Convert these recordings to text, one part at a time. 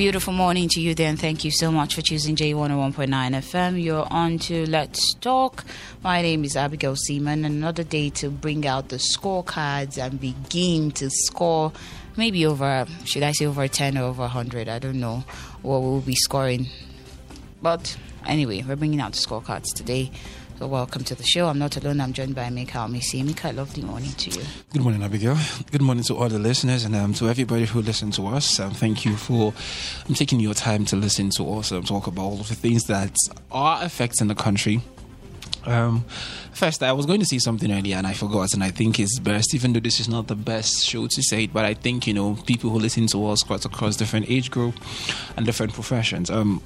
beautiful morning to you then. Thank you so much for choosing J101.9 FM. You're on to Let's Talk. My name is Abigail Siman. Another day to bring out the scorecards and begin to score maybe over, should I say over 10 or over 100? I don't know what we'll be scoring. But anyway, we're bringing out the scorecards today. Welcome to the show. I'm not alone. I'm joined by Emeka Umesi. Emeka, lovely morning to you. Good morning, Abigail. Good morning to all the listeners and um, to everybody who listens to us. Um, thank you for um, taking your time to listen to us and talk about all the things that are affecting the country. Um, first, I was going to say something earlier and I forgot, and I think it's best, even though this is not the best show to say it, but I think, you know, people who listen to us across different age group and different professions. Um,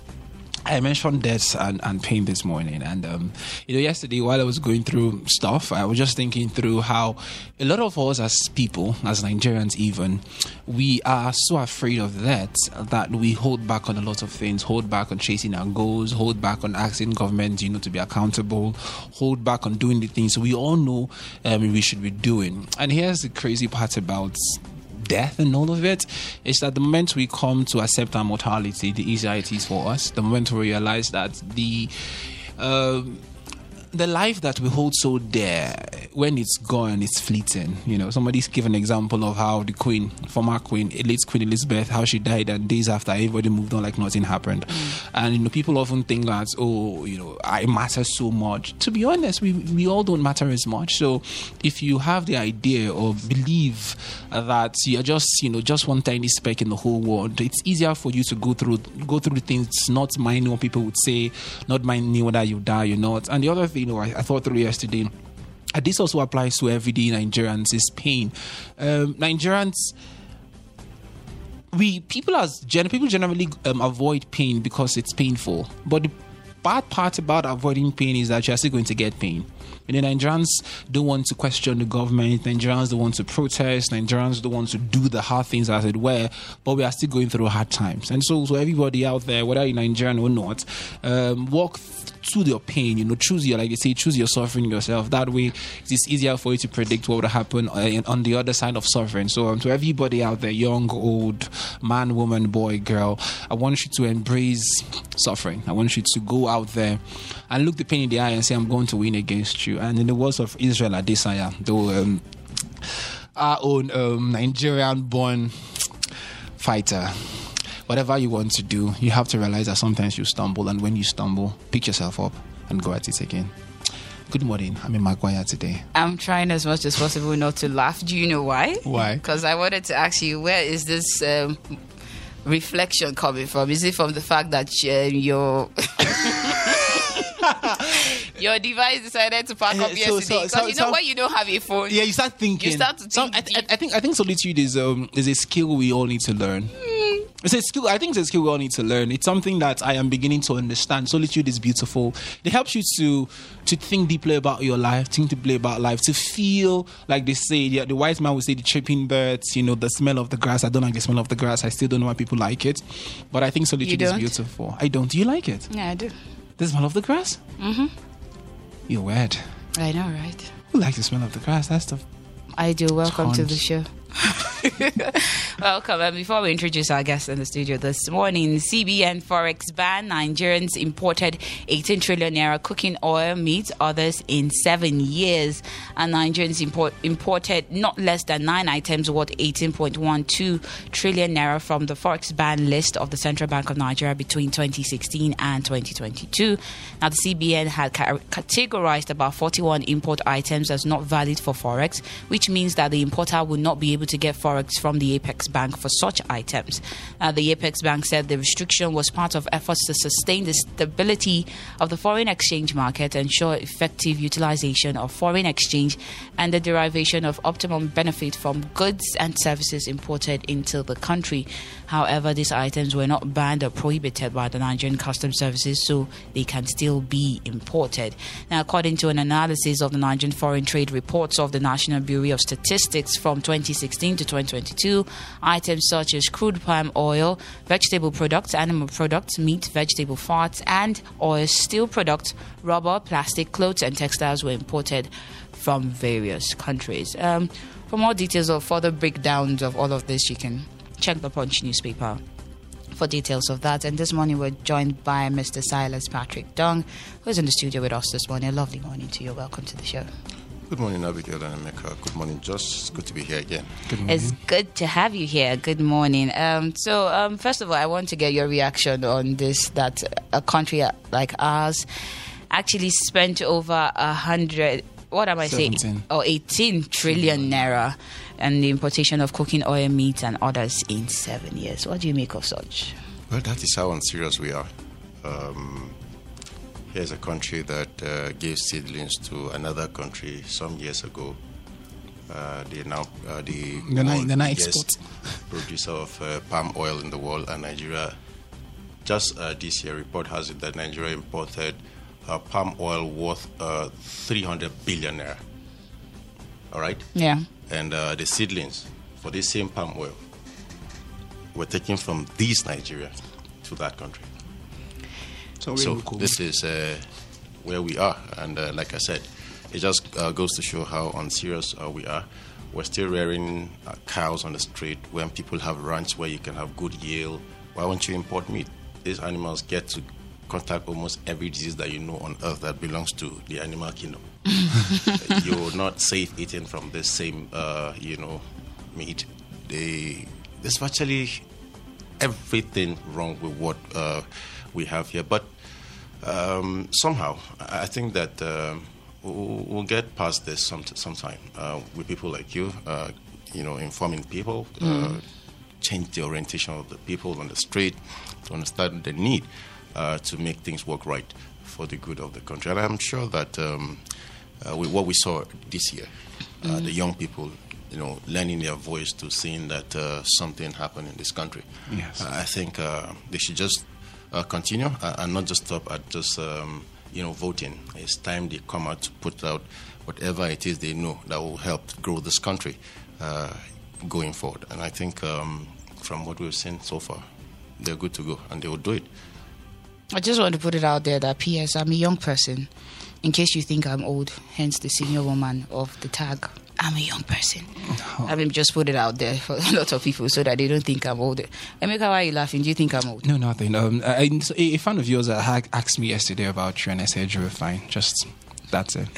I mentioned death and, and pain this morning, and um, you know, yesterday while I was going through stuff, I was just thinking through how a lot of us as people, as Nigerians, even, we are so afraid of that that we hold back on a lot of things, hold back on chasing our goals, hold back on asking government, you know, to be accountable, hold back on doing the things we all know um, we should be doing. And here's the crazy part about death and all of it is that the moment we come to accept our mortality, the easier it is for us. The moment we realize that the uh, the life that we hold so dear, when it's gone, it's fleeting. You know, somebody's given an example of how the Queen, former Queen, late Queen Elizabeth, how she died, and days after everybody moved on like nothing happened. Mm. And you know, people often think that, oh, you know, I matter so much. To be honest, we we all don't matter as much. So, if you have the idea or believe that you're just, you know, just one tiny speck in the whole world, it's easier for you to go through go through the things, not minding what people would say, not minding whether you die or not. And the other thing you know, I, I thought through yesterday. And this also applies to everyday Nigerians is pain. Um, Nigerians, we people as gen, people generally um, avoid pain because it's painful. But the bad part about avoiding pain is that you're still going to get pain. And the Nigerians don't want to question the government. Nigerians don't want to protest. Nigerians don't want to do the hard things, as it were. But we are still going through hard times. And so, so everybody out there, whether you're Nigerian or not, um, walk through your pain. You know, choose your, like they say, choose your suffering yourself. That way, it's easier for you to predict what would happen uh, on the other side of suffering. So, um, to everybody out there, young, old, man, woman, boy, girl, I want you to embrace suffering. I want you to go out there and look the pain in the eye and say, I'm going to win against you. And in the words of Israel Adesanya, though um, our own um, Nigerian born fighter, whatever you want to do, you have to realize that sometimes you stumble. And when you stumble, pick yourself up and go at it again. Good morning. I'm in Maguire today. I'm trying as much as possible not to laugh. Do you know why? Why? Because I wanted to ask you, where is this um, reflection coming from? Is it from the fact that uh, you're. Your device decided to pack up uh, yesterday because so, so, you know so, when you don't have a phone. Yeah, you start thinking. You start to think. I, I, I, think I think solitude is um is a skill we all need to learn. Mm. It's a skill. I think it's a skill we all need to learn. It's something that I am beginning to understand. Solitude is beautiful. It helps you to to think deeply about your life, think deeply about life, to feel like they say. Yeah, the wise man would say the chirping birds. You know, the smell of the grass. I don't like the smell of the grass. I still don't know why people like it, but I think solitude is beautiful. I don't. Do you like it? Yeah, I do. The smell of the grass? Mm-hmm. You're weird. I know, right? Who likes the smell of the grass? That's the. I do. Welcome to the show. Welcome. And before we introduce our guest in the studio this morning, CBN Forex ban Nigerians imported 18 trillion naira cooking oil meets others in seven years. And Nigerians import, imported not less than nine items worth 18.12 trillion naira from the Forex ban list of the Central Bank of Nigeria between 2016 and 2022. Now, the CBN had ca- categorized about 41 import items as not valid for Forex, which means that the importer will not be able to get forex from the Apex Bank for such items. Uh, the Apex Bank said the restriction was part of efforts to sustain the stability of the foreign exchange market, ensure effective utilization of foreign exchange, and the derivation of optimum benefit from goods and services imported into the country. However, these items were not banned or prohibited by the Nigerian Customs Services, so they can still be imported. Now, according to an analysis of the Nigerian Foreign Trade Reports of the National Bureau of Statistics from 2016, 2016 to 2022. Items such as crude palm oil, vegetable products, animal products, meat, vegetable fats, and oil, steel products, rubber, plastic, clothes, and textiles were imported from various countries. Um, for more details or further breakdowns of all of this, you can check the Punch newspaper for details of that. And this morning we're joined by Mr. Silas Patrick Dung, who's in the studio with us this morning. A lovely morning to you. Welcome to the show. Good morning, Abigail and Emeka. Good morning, Josh. It's good to be here again. Good morning. It's good to have you here. Good morning. Um, so, um, first of all, I want to get your reaction on this that a country like ours actually spent over a hundred, what am I saying? 17. Or 18 trillion naira and the importation of cooking oil, meat, and others in seven years. What do you make of such? Well, that is how unserious we are. Um, here's a country that uh, gave seedlings to another country some years ago. Uh, they now uh, the They're not- world they're not biggest producer of uh, palm oil in the world, and Nigeria. Just uh, this year, report has it that Nigeria imported uh, palm oil worth uh, 300 billion naira. All right. Yeah. and uh, the seedlings for this same palm oil were taken from this Nigeria to that country. So, So this is uh, where we are, and uh, like I said, it just uh, goes to show how unserious uh, we are. We're still rearing uh, cows on the street when people have ranch where you can have good yield. Why won't you import meat? These animals get to contact almost every disease that you know on earth that belongs to the animal kingdom. You're not safe eating from this same, uh, you know, meat. They, there's virtually everything wrong with what uh, we have here. But um, somehow, I think that um, we'll, get past this some sometime uh, with people like you, uh, you know, informing people, uh, change the orientation of the people on the street to understand the need uh, to make things work right for the good of the country. And I'm sure that um, uh, with what we saw this year, uh, the young people, you know, lending their voice to seeing that uh, something happened in this country. Yes. Uh, I think uh, they should just uh, continue uh, and not just stop at just um, you know voting. It's time they come out to put out whatever it is they know that will help grow this country uh, going forward. And I think um, from what we've seen so far, they're good to go and they will do it. I just want to put it out there that P.S. I'm a young person. In case you think I'm old, hence the senior woman of the tag. I'm a young person. I mean, just put it out there for a lot of people so that they don't think I'm old. Emeka, why are you laughing? Do you think I'm old? No, nothing. Um, I, I- a a fan of yours uh, asked me yesterday about you, and I said you were fine. Just that's it.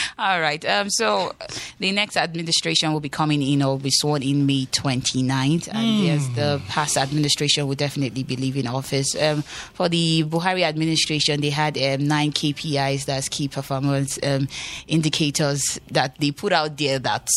All right. Um, so the next administration will be coming in or will be sworn in May 29th. And yes, the past administration will definitely be leaving office. Um, for the Buhari administration, they had um, nine KPIs, that's key performance um, indicators that they put out there that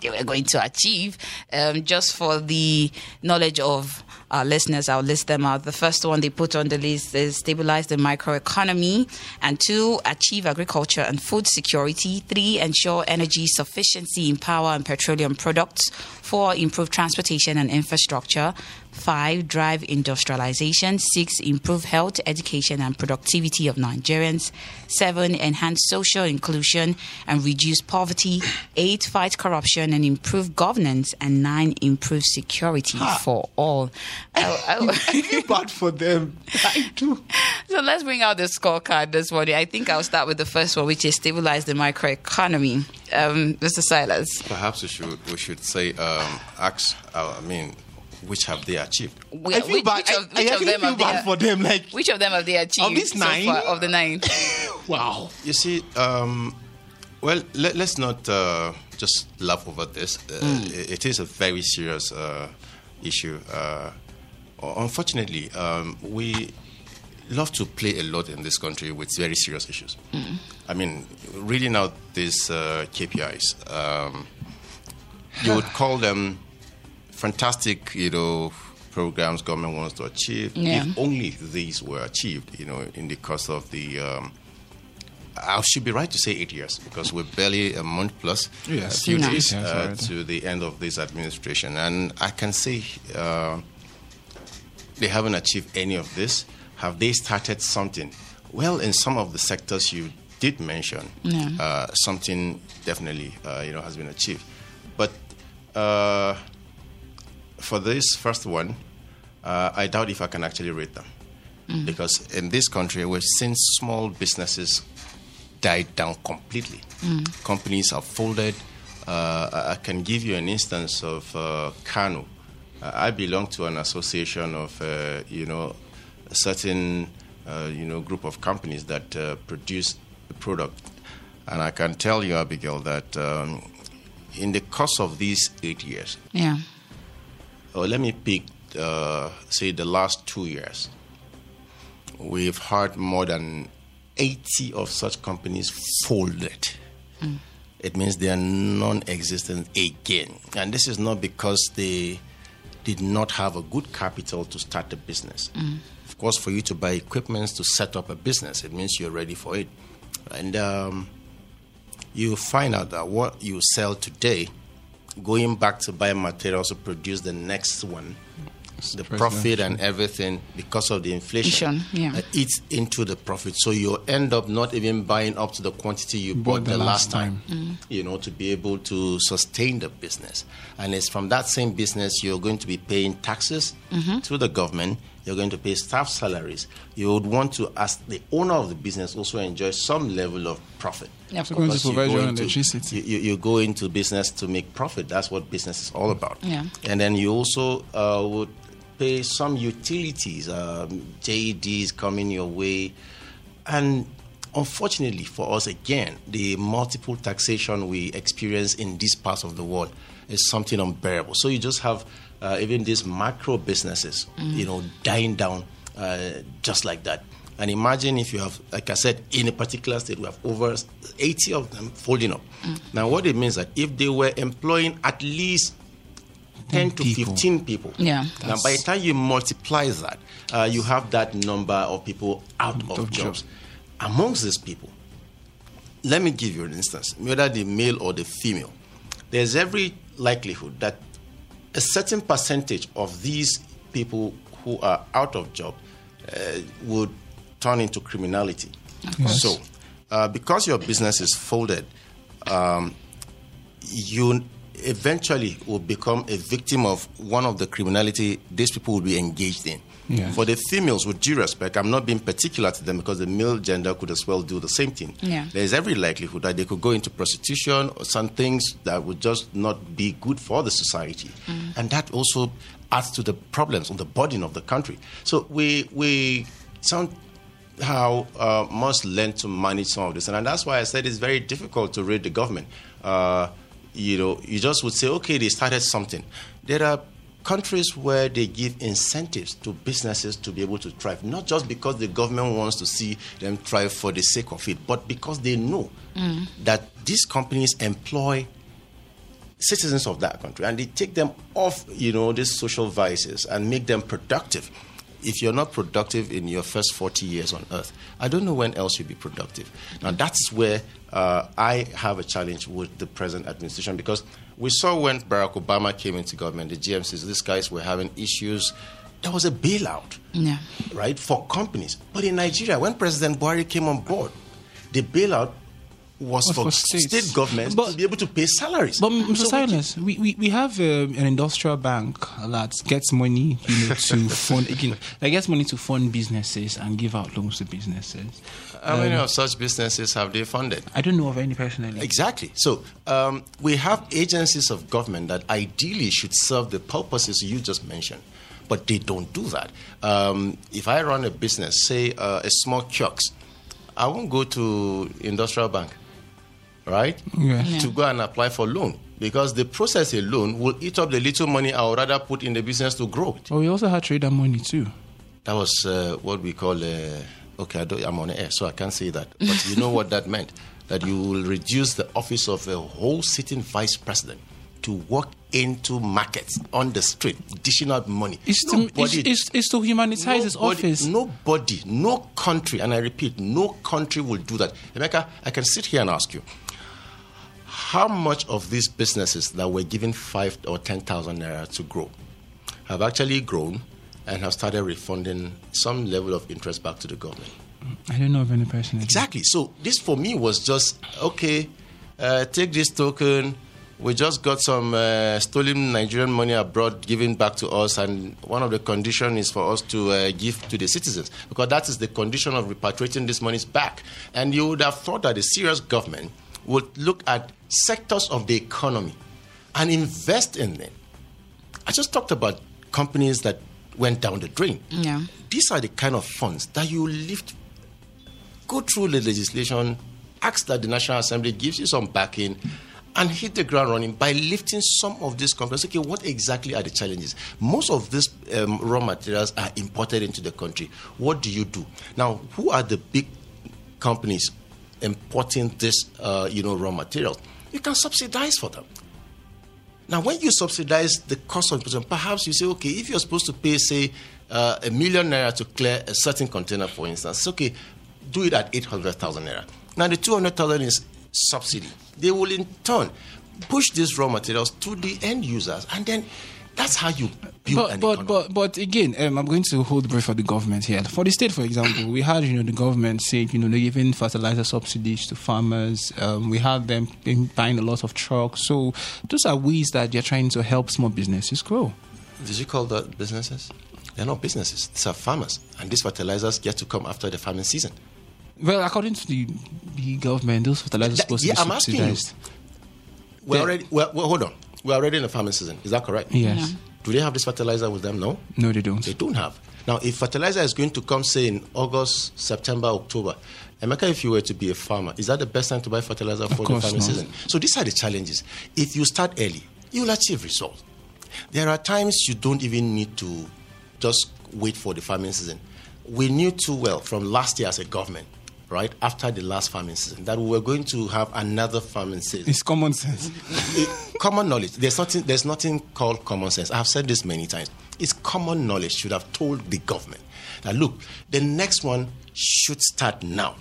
they were going to achieve. Um, just for the knowledge of our listeners, I'll list them out. The first one they put on the list is stabilize the microeconomy, and two, achieve agriculture and food security. Three, ensure energy sufficiency in power and petroleum products. Four, improve transportation and infrastructure. Five, drive industrialization. Six, improve health, education, and productivity of Nigerians. Seven, enhance social inclusion and reduce poverty. Eight, fight corruption and improve governance. And nine, improve security for all. I- I- oh, oh. feel bad for them. I do. so let's bring out the scorecard this morning. I think I'll start with the first one, which is stabilize the microeconomy. Um, Mr. Silas. Perhaps we should we should say um, ask. Uh, I mean, which have they achieved? Wh- I feel which, bad. which of, which I of them feel have they, bad for them. Like, which of them have they achieved these so nine? far, of the nine? wow. You see, um, well, let, us not uh, just laugh over this. Uh, it, it is a very serious uh, issue. Uh, unfortunately, um, we love to play a lot in this country with very serious issues. I mean, reading out these uh, KPIs, um, you would call them fantastic, you know, programs government wants to achieve. Yeah. If only these were achieved, you know, in the course of the um, I should be right to say eight years because we're barely a month plus, Yes. a few Nice. days Yes, uh, already. to the end of this administration, and I can say uh, they haven't achieved any of this. Have they started something? Well, in some of the sectors you did mention, Yeah. uh, something definitely uh, you know has been achieved, but uh, for this first one, uh, I doubt if I can actually rate them. Because in this country, we've seen small businesses died down completely. Companies have folded. Uh, I- can give you an instance of uh, Kano, I belong to an association of, uh, you know, a certain, uh, you know, group of companies that uh, produce the product. And I can tell you, Abigail, that um, in the course of these eight years, Yeah. or let me pick, uh, say, the last two years, we've had more than 80 of such companies folded. It means they are non existent again. And this is not because they did not have a good capital to start a business. Of course, for you to buy equipment to set up a business, it means you're ready for it. And um, you find out that what you sell today, going back to buy materials to produce the next one, the profit and everything because of the inflation Inflation, yeah. uh, eats into the profit. So you end up not even buying up to the quantity you bought, the, last time, you know, to be able to sustain the business. And it's from that same business you're going to be paying taxes to the government. You're going to pay staff salaries. You would want to, as the owner of the business, also enjoy some level of profit. Yeah, of to Because you go into- electricity. You, you, you go into business to make profit. That's what business is all about. Yeah. And then you also uh, would pay some utilities, um, JEDs coming your way. And unfortunately for us, again, the multiple taxation we experience in this part of the world is something unbearable. So you just have uh, even these macro businesses, you know, dying down uh, just like that. And imagine if you have, like I said, in a particular state, we have over 80 of them folding up. Now, what it means that if they were employing at least 10 to people. 15 people. Yeah. Now, by the time you multiply that, uh, you have that number of people out of, of jobs. jobs. Amongst these people, let me give you an instance, whether the male or the female, there's every likelihood that a certain percentage of these people who are out of job uh, would turn into criminality. course. So, uh, because your business is folded, um, you eventually will become a victim of one of the criminality these people will be engaged in. Yeah. For the females, with due respect, I'm not being particular to them because the male gender could as well do the same thing. Yeah. There's every likelihood that they could go into prostitution or some things that would just not be good for the society. And that also adds to the problems on the burden of the country. So we, we somehow uh, must learn to manage some of this. And that's why I said it's very difficult to read the government. Uh, you know, you just would say, okay, they started something. There are countries where they give incentives to businesses to be able to thrive, not just because the government wants to see them thrive for the sake of it, but because they know that these companies employ citizens of that country and they take them off, you know, these social vices and make them productive. If you're not productive in your first 40 years on earth, I don't know when else you'll be productive. Now, that's where uh, I have a challenge with the present administration because we saw when Barack Obama came into government, the GMCs, these guys were having issues. There was a bailout Yeah. right, for companies. But in Nigeria, when President Buhari came on board, the bailout was Was for, for states. state governments But- to be able to pay salaries. But Mr. So we Silas, we, we, we have um, an industrial bank that gets money, you know, to fund again, that gets money to fund businesses and give out loans to businesses. How many Um, of such businesses have they funded? I don't know of any personally. Exactly. So um, we have agencies of government that ideally should serve the purposes you just mentioned, but they don't do that. Um, if I run a business, say uh, a small kiosk, I won't go to industrial bank, right? Yeah. Yeah. To go and apply for loan because the process alone will eat up the little money I would rather put in the business to grow it. But we also had TraderMoni too. That was uh, what we call. Uh, okay, I don't, I'm on air, so I can't say that. But you know what that meant? That you will reduce the office of a whole sitting vice president to walk into markets on the street, dishing out money. It's to, it's, Nobody- it's, it's to humanitize his office. Nobody, no country, and I repeat, no country will do that. Emeka, I can sit here and ask you, how much of these businesses that were given five or ten thousand naira to grow have actually grown and have started refunding some level of interest back to the government? I don't know of any person. Exactly. So this for me was just okay. Uh, take this token. We just got some uh, stolen Nigerian money abroad given back to us, and one of the conditions is for us to uh, give to the citizens because that is the condition of repatriating these monies back. And you would have thought that a serious government would look at sectors of the economy and invest in them. I just talked about companies that went down the drain. Yeah. These are the kind of funds that you lift, go through the legislation, ask that the National Assembly gives you some backing, and hit the ground running by lifting some of these companies. Okay, what exactly are the challenges? Most of these um, raw materials are imported into the country. What do you do? Now, who are the big companies importing this, uh, you know, raw materials? You can subsidize for them. Now, when you subsidize the cost of production, perhaps you say, okay, if you're supposed to pay, say, uh, a million naira to clear a certain container, for instance, okay, do it at 800,000 naira. Now, the 200,000 is subsidy. They will in turn push these raw materials to the end users, and then that's how you build but, an but, economy. but, but again, um, I'm going to hold the brief for the government here. For the state, for example, we had you know the government saying you know they're giving fertilizer subsidies to farmers. Um, we have them been buying a lot of trucks. So those are ways that they're trying to help small businesses grow. Did you call that businesses? They're not businesses. These are farmers, and these fertilizers get to come after the farming season. Well, according to the, the government, those fertilizers are supposed yeah, to be I'm asking you. subsidized. We're Yeah. already. Well, well, hold on. We're already in the farming season. Is that correct? Yes. Do they have this fertilizer with them? No. No, they don't. They don't have. Now, if fertilizer is going to come, say, in August, September, October, Emeka, if you were to be a farmer, is that the best time to buy fertilizer for the course farming not. season? So these are the challenges. If you start early, you will achieve results. There are times you don't even need to just wait for the farming season. We knew too well from last year as a government, right, after the last farming season, that we were going to have another farming season It's common sense. it- common knowledge. There's nothing. There's nothing called common sense. I've said this many times. It's common knowledge should have told the government that look, the next one should start now.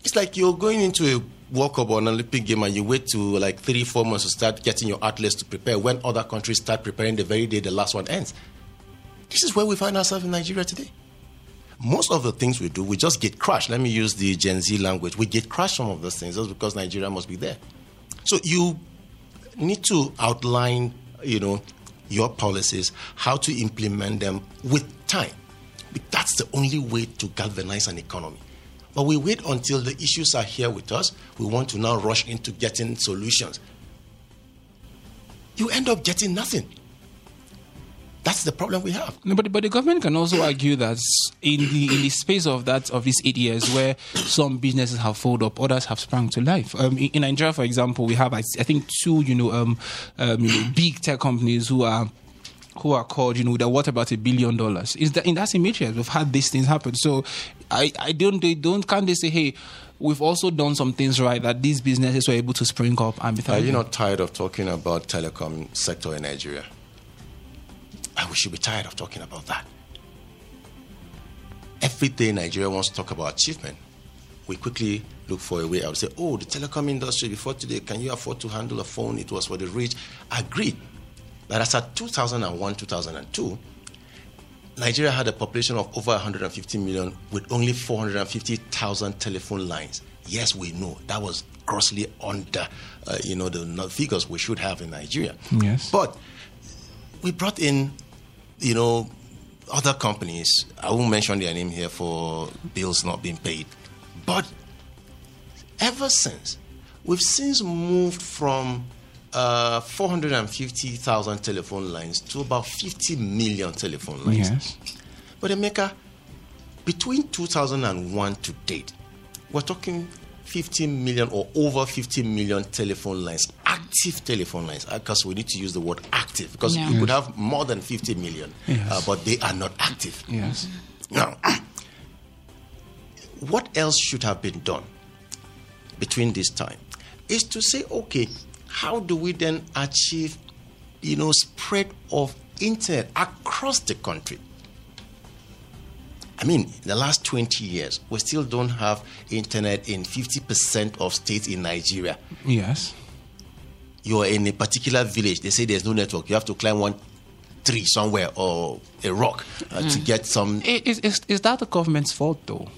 It's like you're going into a World Cup or an Olympic game and you wait to like three, four months to start getting your athletes to prepare when other countries start preparing the very day the last one ends. This is where we find ourselves in Nigeria today. Most of the things we do, we just get crushed. Let me use the Gen Z language. We get crushed some of those things just because Nigeria must be there. So you need to outline, you know, your policies, how to implement them with time. That's the only way to galvanize an economy. But we wait until the issues are here with us. We want to now rush into getting solutions. You end up getting nothing. That's the problem we have. No, but, but the government can also argue that in the in the space of that of these eight years, where some businesses have folded up, others have sprung to life. Um, in, in Nigeria, for example, we have I, I think two you know um, um you know big tech companies who are who are called, you know, they're worth about a billion dollars. Is that in that same eight we've had these things happen? So I, I don't they don't can't they say, hey, we've also done some things right that these businesses were able to spring up and be Are you not tired of talking about telecom sector in Nigeria? I we should be tired of talking about that. Every day Nigeria wants to talk about achievement. We quickly look for a way out. Say, oh, the telecom industry before today, can you afford to handle a phone? It was for the rich. Agreed. But as at 2001, 2002, Nigeria had a population of over 150 million with only 450,000 telephone lines. Yes, we know that was grossly under, uh, you know, the figures we should have in Nigeria. Yes. But we brought in, you know, other companies. I won't mention their name here for bills not being paid. But ever since, we've since moved from uh, 450,000 telephone lines to about 50 million telephone lines. Yes. But Emeka, between 2001 to date, we're talking 15 million or over 15 million telephone lines, active telephone lines, because we need to use the word active, because Yeah. you could have more than 50 million, Yes. uh, but they are not active. Yes. Now, what else should have been done between this time is to say, okay, how do we then achieve, you know, spread of internet across the country? I mean, in the last 20 years, we still don't have internet in 50% of states in Nigeria. Yes. You're in a particular village, they say there's no network. You have to climb one tree somewhere or a rock uh, to get some Is, is, is that the government's fault, though?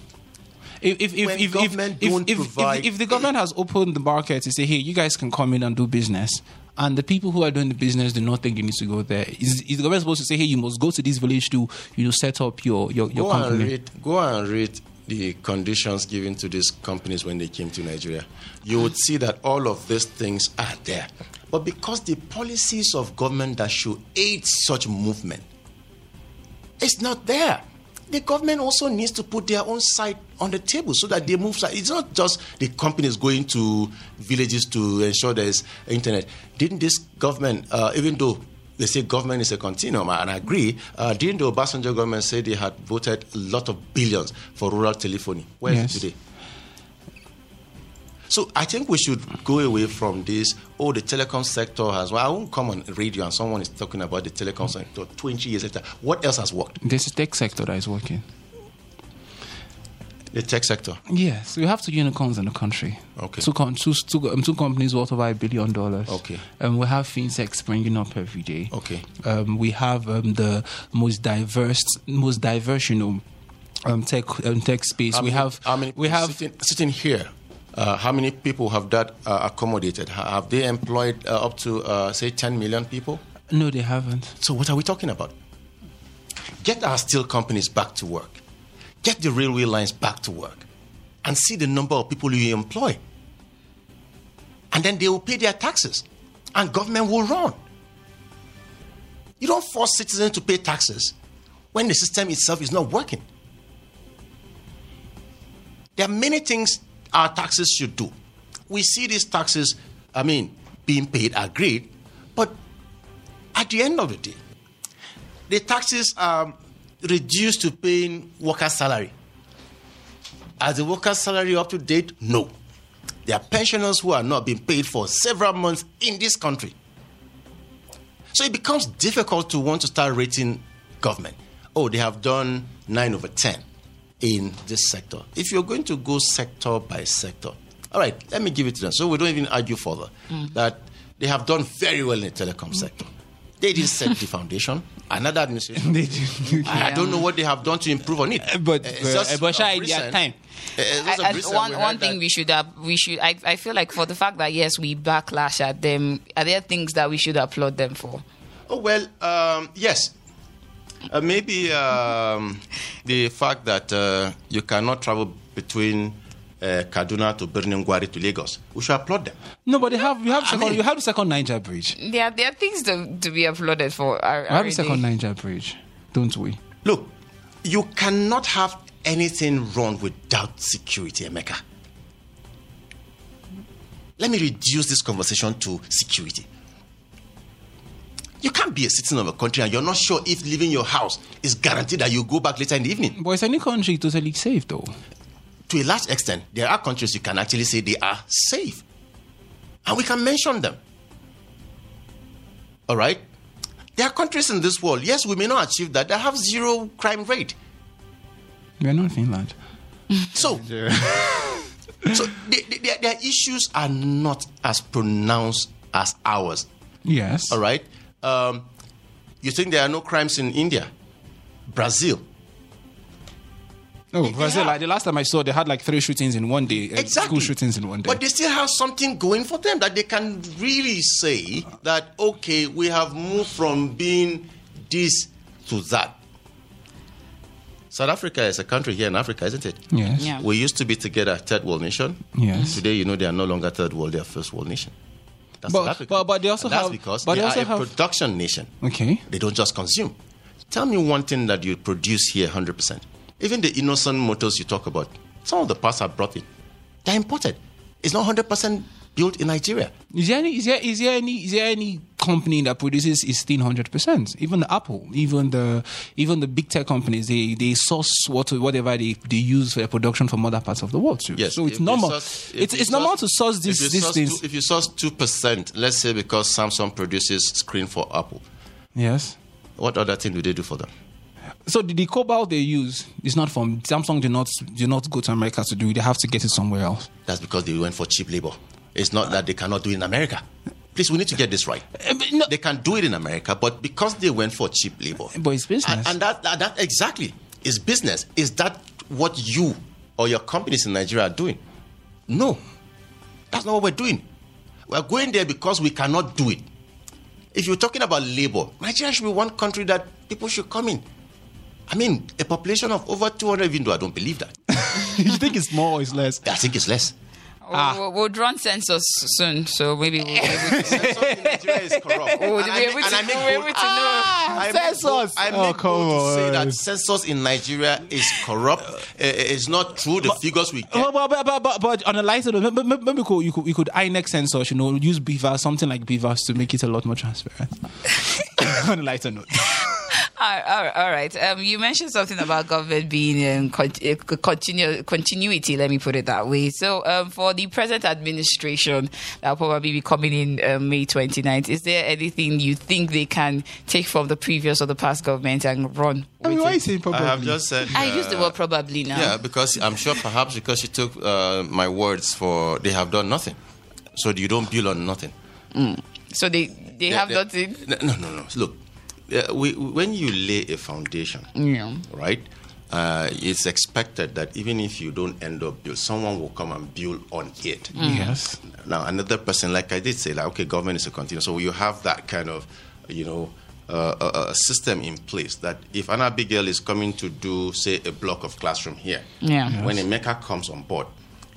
If, if, if, if, government if, if, provide- if, the government has opened the market to say, hey, you guys can come in and do business, and the people who are doing the business do not think you need to go there, is, is the government supposed to say, hey, you must go to this village to you know set up your your, your go and read go and read the conditions given to these companies when they came to Nigeria, you would see that all of these things are there. But because the policies of government that should aid such movement is not there, the government also needs to put their own side on the table so that they move. It's not just the companies going to villages to ensure there's internet. Didn't this government, uh, even though they say government is a continuum, and I agree. Uh, didn't the Obasanjo government say they had voted a lot of billions for rural telephony? Where yes. is it today? So I think we should go away from this. Oh, the telecom sector has. Well, I won't come on radio and someone is talking about the telecom sector 20 years later. What else has worked? There's a tech sector that is working the tech sector? Yes, we have two unicorns in the country. Okay. Two, com- two, two, um, two companies worth over a billion dollars. Okay. And um, we have fintech springing up every day. Okay. Um, we have um, the most diverse, most diverse, you know, um, tech um, tech space. we have. I mean, we have sitting, sitting here. Uh, how many people have that uh, accommodated? Have they employed uh, up to uh, say 10 million people? No, they haven't. So what are we talking about? Get our steel companies back to work get the railway lines back to work and see the number of people you employ. And then they will pay their taxes and government will run. You don't force citizens to pay taxes when the system itself is not working. There are many things our taxes should do. We see these taxes, I mean, being paid are great, but at the end of the day, the taxes are reduced to paying worker salary. Are the worker salary up to date? No. There are pensioners who are not being paid for several months in this country. So it becomes difficult to want to start rating government. Oh, they have done 9 over 10 in this sector. If you're going to go sector by sector, all right, let me give it to them. So we don't even argue further mm. that they have done very well in the telecom mm. sector. They didn't set the foundation. Another administration. they did. I, don't know what they have done to improve on it. But uh, but shy idea time. I, one one thing that. we should have we should I, I feel like for the fact that yes we backlash at them are there things that we should applaud them for? Oh well, um, yes. Uh, maybe um, the fact that uh, you cannot travel between uh, Kaduna to Birnin Gwari to Lagos. We should applaud them. No, but they have, you have, second, mean, you have the second Niger bridge. There, there are things to, to be applauded for. Are, we have the second Niger bridge, don't we? Look, you cannot have anything wrong without security, Emeka. Let me reduce this conversation to security. You can't be a citizen of a country and you're not sure if leaving your house is guaranteed that you go back later in the evening. But is any country totally safe, though? To a large extent, there are countries you can actually say they are safe. And we can mention them. All right? There are countries in this world, yes, we may not achieve that, that have zero crime rate. We are not Finland. So, so their issues are not as pronounced as ours. Yes. All right? Um, you think there are no crimes in India? Brazil? No, Brazil. Like the last time I saw, they had like three shootings in one day. Uh, exactly. School shootings in one day. But they still have something going for them that they can really say that okay, we have moved from being this to that. South Africa is a country here in Africa, isn't it? Yes. Yeah. We used to be together, third world nation. Yes. Today, you know, they are no longer third world; they are first world nation. That's but, South Africa. But, but they also and have. That's because but they, they also are have, a production nation. Okay. They don't just consume. Tell me one thing that you produce here, hundred percent. Even the Innoson motors you talk about, some of the parts are brought in. They're imported. It's not 100% built in Nigeria. Is there any, is there, is there any, is there any company that produces is still 100%? Even the Apple, even the, even the big tech companies, they, they source what, whatever they, they use for their production from other parts of the world too. Yes. So it's normal. Source, it's, it's source, normal to source these, these things. Two, if you source 2%, let's say because Samsung produces screen for Apple. Yes. What other thing do they do for them? So the, the cobalt they use is not from Samsung. Do not do not go to America to do it. They have to get it somewhere else. That's because they went for cheap labor. It's not that they cannot do it in America. Please, we need to get this right. Uh, no. They can do it in America, but because they went for cheap labor. But it's business. And, and that, that, that exactly is business. Is that what you or your companies in Nigeria are doing? No, that's not what we're doing. We're going there because we cannot do it. If you're talking about labor, Nigeria should be one country that people should come in. I mean, a population of over 200, even though I don't believe that. you think it's more or it's less? I think it's less. We'll, we'll, we'll run census soon, so maybe we'll be able to. Census in Nigeria is corrupt. We'll And be I able make- to- and I make we'll be bold- able to know. I make Census. I Oh, make come bold to say that census in Nigeria is corrupt. Uh, It's not true. The figures we get. Well, but, but, but, but, but on a lighter note, maybe, maybe you could, you could, you could INEC censors, you know, use BVAS, something like BVAS to make it a lot more transparent. on a lighter note. All right, all right, all right. Um, you mentioned something about government being in con- uh, continu- continuity. Let me put it that way. So, um, for the present administration that will probably be coming in um, May 29th, is there anything you think they can take from the previous or the past government and run? I mean, with why are it? you saying probably I probably? have just said. I use the uh, word probably now. Yeah, because I'm sure perhaps because you took uh, my words for they have done nothing, so you don't build on nothing. So they they have Yeah, yeah. nothing. No, no, no. Look, uh, we, when you lay a foundation, Yeah. right? Uh, it's expected that even if you don't end up build, someone will come and build on it. Yes. Now, another person, like I did say, like okay, government is a continuous, so you have that kind of, you know, uh, a, a system in place that if an Abigail is coming to do, say, a block of classroom here, Yeah. when Emeka comes on board,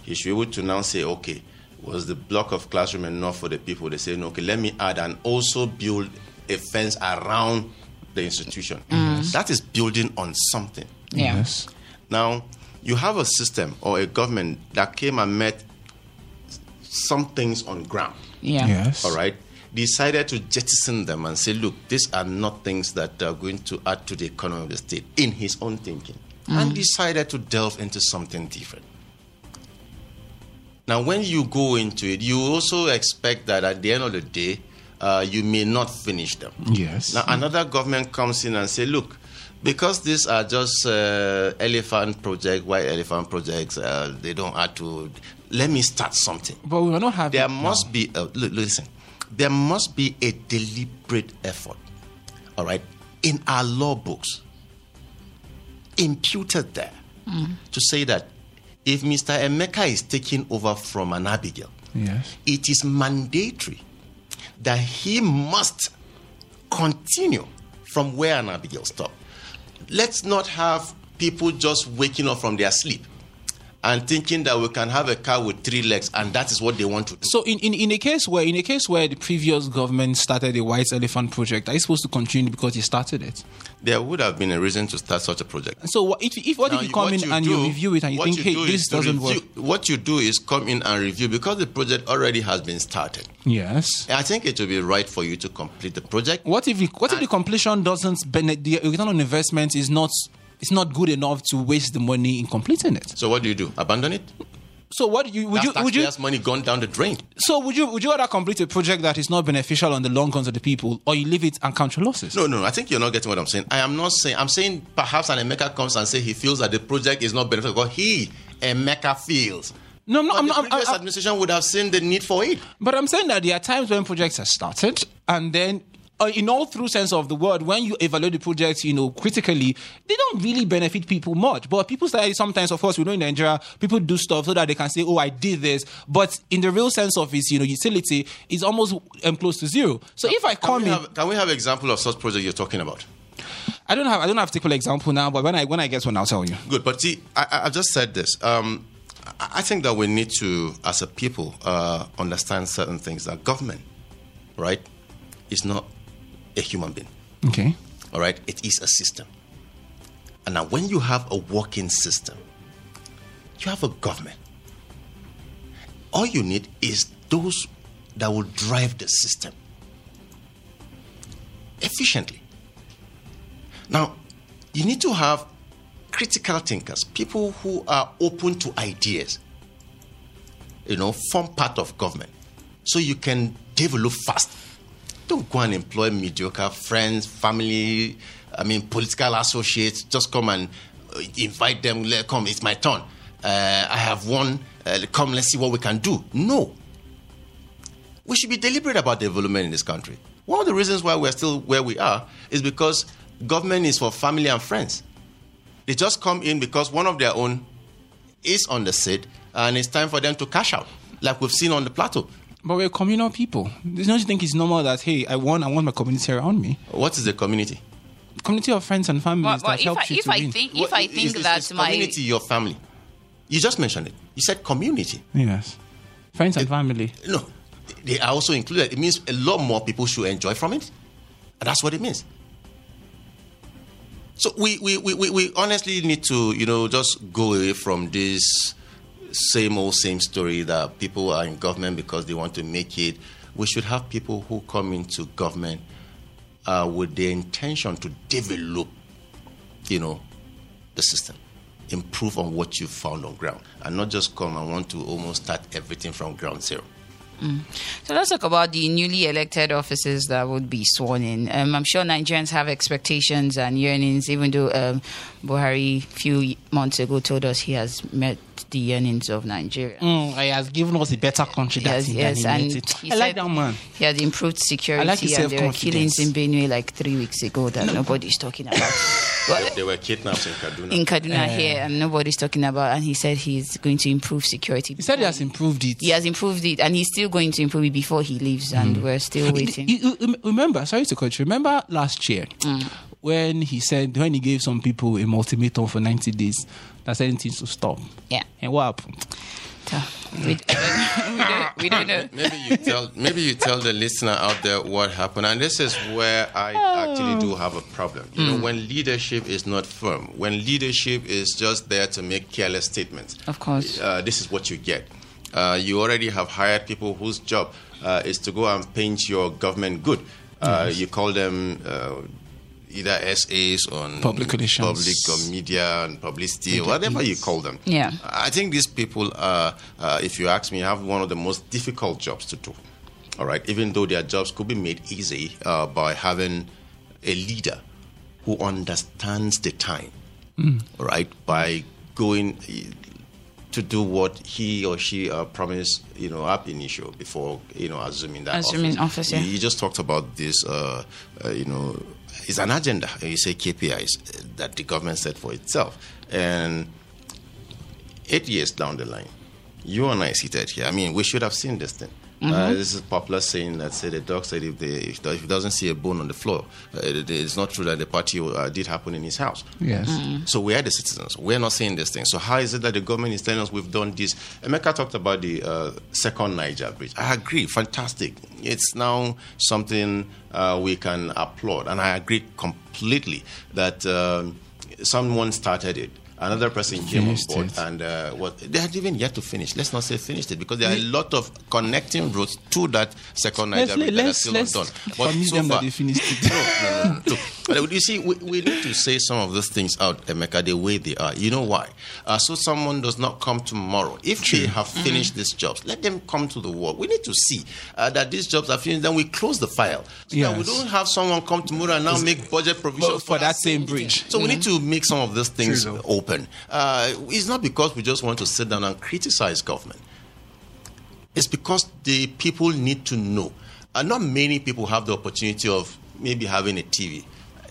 he should be able to now say, okay, was the block of classroom enough for the people? They say, no, okay, let me add and also build a fence around the institution. Mm-hmm. That is building on something. Yeah. Yes. Now, you have a system or a government that came and met some things on ground, Yeah. Yes. all right? Decided to jettison them and say, look, these are not things that are going to add to the economy of the state in his own thinking, and mm. decided to delve into something different. Now, when you go into it, you also expect that at the end of the day, uh, you may not finish them. Yes. Now, another government comes in and say, look, because these are just uh, elephant project, white elephant projects, uh, they don't add to. Let me start something. but we will not have. There must now. be a, li- listen. There must be a deliberate effort. All right, in our law books, imputed there to say that if Mr. Emeka is taking over from an Abigail, Yes. it is mandatory that he must continue from where an Abigail stopped. Let's not have people just waking up from their sleep and thinking that we can have a car with three legs and that is what they want to do. So in, in, in a case where in a case where the previous government started the White Elephant project, are you supposed to continue because he started it? There would have been a reason to start such a project. So what if, if what Now, if you you- come in you and do- you review it and you think, you hey, do this doesn't review- work? What you do is come in and review because the project already has been started. Yes. I think it will be right for you to complete the project. What if what if the completion doesn't bene- the return on investment is not it's not good enough to waste the money in completing it? So what do you do? Abandon it? So what do you would That's you would you money gone down the drain. so would you would you rather complete a project that is not beneficial on the long run to the people, or you leave it and count your losses? No, no, I think you're not getting what I'm saying. I am not saying. I'm saying perhaps an Emeka comes and say he feels that the project is not beneficial because he Emeka feels. No, I'm not. But I'm the not I'm- previous I'm- administration would have seen the need for it. But I'm saying that there are times when projects are started and then. Uh, in all true sense of the word, when you evaluate the projects, you know, critically, they don't really benefit people much. But people say sometimes, of course, we know in Nigeria, people do stuff so that they can say, "Oh, I did this," but in the real sense of its, you know, utility, it's almost um, close to zero. So if I Can come we, in, have, can we have example of such project you're talking about? I don't have, I don't have a particular example now, but when I when I get one, I'll tell you. Good, but see, I, I- I've just said this. Um, I I think that we need to, as a people, uh, understand certain things. That government, right, is not a human being. Okay. All right, it is a system. And now, when you have a working system, you have a government. All you need is those that will drive the system efficiently. Now, you need to have critical thinkers, people who are open to ideas, you know, form part of government so you can develop fast. Don't go and employ mediocre friends, family, I mean, political associates. Just come and uh, invite them. Let come. It's my turn. Uh, I have one. Uh, come, let's see what we can do. No. We should be deliberate about development in this country. One of the reasons why we're still where we are is because government is for family and friends. They just come in because one of their own is on the seat and it's time for them to cash out, like we've seen on the plateau. But we're communal people. Don't you think it's normal that hey, I want I want my community around me, What is the community? community of friends and families But, but that if help I, you if to I win. think What- if I is- think is- that is my community your family. You just mentioned it. You said community. Yes. Friends and family. No, they are also included. It means a lot more people should enjoy from it. And that's what it means. So we, we, we, we, we honestly need to, you know, just go away from this same old same story that people are in government because they want to make it. We should have people who come into government uh, with the intention to develop, you know, the system, improve on what you found on ground, and not just come and want to almost start everything from ground zero. So let's talk about the newly elected officers that would be sworn in. Um, I'm sure Nigerians have expectations and yearnings, even though um, Buhari a few months ago told us he has met the yearnings of Nigeria. Mm, he has given us a better country. Yes, yes, and and he meant it. he I like that man. He had improved security, I his and there were killings in Benue like three weeks ago that nobody's talking about. Well, There were kidnaps in Kaduna. in Kaduna eh. here, and nobody's talking about. And he said he's going to improve security. He said he has improved it. He has improved it, and he's still going to improve it before he leaves. And mm. we're still waiting. You- you- you remember, sorry to cut you. Remember last year mm. when he said when he gave some people a ultimatum for ninety days that said things to stop. Yeah. And what happened? We, we, don't, we don't know. maybe you tell maybe you tell the listener out there what happened. And this is where i actually do have a problem. You know when leadership is not firm when leadership is just there to make careless statements Of course. uh, this is what you get. Uh, you already have hired people whose job uh, is to go and paint your government good. Uh, you call them uh, either SAs on Public relations. public or media and publicity, whatever you call them. Yeah. I think these people, are, uh, if you ask me, have one of the most difficult jobs to do. All right, even though their jobs could be made easy uh, by having a leader who understands the time. All right, by going to do what he or she uh, promised, you know, ab initio before, you know, assuming that Assuming office, yeah. You, you just talked about this, uh, uh, you know, it's an agenda. You say KPIs uh, that the government set for itself, and eight years down the line, you and I seated here. I mean, we should have seen this thing. Mm-hmm. Uh, this is a popular saying that say the dog said if, they, if, the- if he doesn't see a bone on the floor, uh, it- it's not true that the party uh, did happen in his house. Yes. So we are the citizens. We're not saying this thing. So how is it that the government is telling us we've done this? Emeka talked about the uh, second Niger bridge. I agree. Fantastic. It's now something uh, we can applaud, and I agree completely that um, someone started it. Another person came on board, it. and uh, what they had even yet to finish. Let's not say finished it because there are a lot of connecting roads to that second Niger Let's, bridge that are let's, still let's undone. convince them that they finished it. No, no, no, no. But you see, we, we need to say some of those things out, Emeka, the way they are. You know why? Uh, so someone does not come tomorrow. If they have finished these jobs, let them come to the work. We need to see uh, that these jobs are finished. Then we close the file. So that we don't have someone come tomorrow and now make budget provision But for that same bridge. So we need to make some of those things True, open. Uh, it's not because we just want to sit down and criticize government. It's because the people need to know. And not many people have the opportunity of maybe having a TV.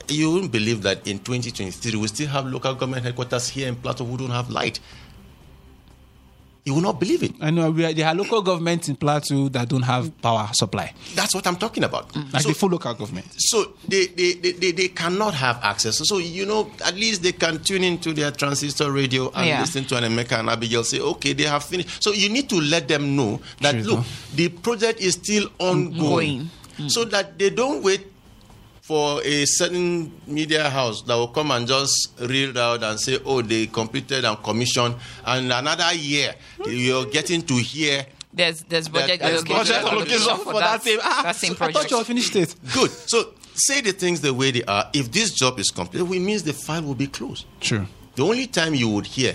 You wouldn't believe that in 2023 we still have local government headquarters here in Plateau who don't have light. You will not believe it. I know we are, there are local governments in Plateau that don't have power supply, That's what I'm talking about. Mm. like So- the full local government. so they, they, they, they, they cannot have access. So, you know, at least they can tune into their transistor radio and Yeah. listen to an Emeka and Abigail say, okay, they have finished. So you need to let them know that, True, look, though. the project is still ongoing. Going. Mm. So that they don't wait for a certain media house that will come and just read out and say, oh, they completed and commissioned. And another year, you're getting to hear There's there's budget there's allocation, budget allocation for, that, that same ah, I thought you all finished it. Good. So say the things the way they are. If this job is completed, it means the file will be closed. True. The only time you would hear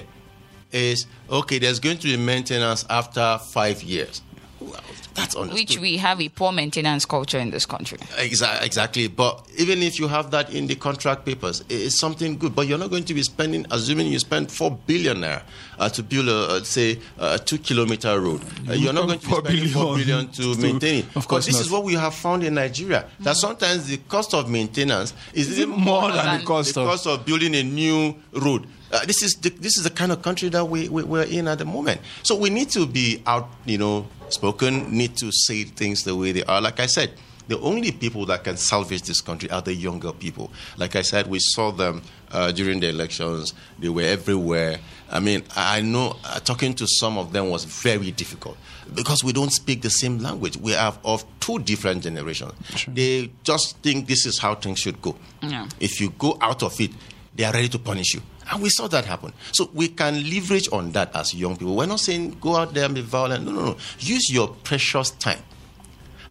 is okay, there's going to be maintenance after five years. Well, that's understood. Which we have a poor maintenance culture in this country. Exa- exactly. But even if you have that in the contract papers, it's something good. But you're not going to be spending, assuming you spend four billion naira uh, to build a, uh, say, a two kilometer road. Uh, you're not going to be spending four billion billion to to- maintain it. of course but this not. is what we have found in Nigeria. That sometimes the cost of maintenance is even more than than the cost the of cost of building a new road. Uh, this is the, this is the kind of country that we, we we're in at the moment. So we need to be out, you know, spoken. Need to say things the way they are. Like I said, the only people that can salvage this country are the younger people. Like I said, we saw them uh, during the elections. They were everywhere. I mean, I know uh, talking to some of them was very difficult because we don't speak the same language. We are of two different generations. Sure. They just think this is how things should go. Yeah. If you go out of it, they are ready to punish you. And we saw that happen. So we can leverage on that as young people. We're not saying go out there and be violent. No, no, no. Use your precious time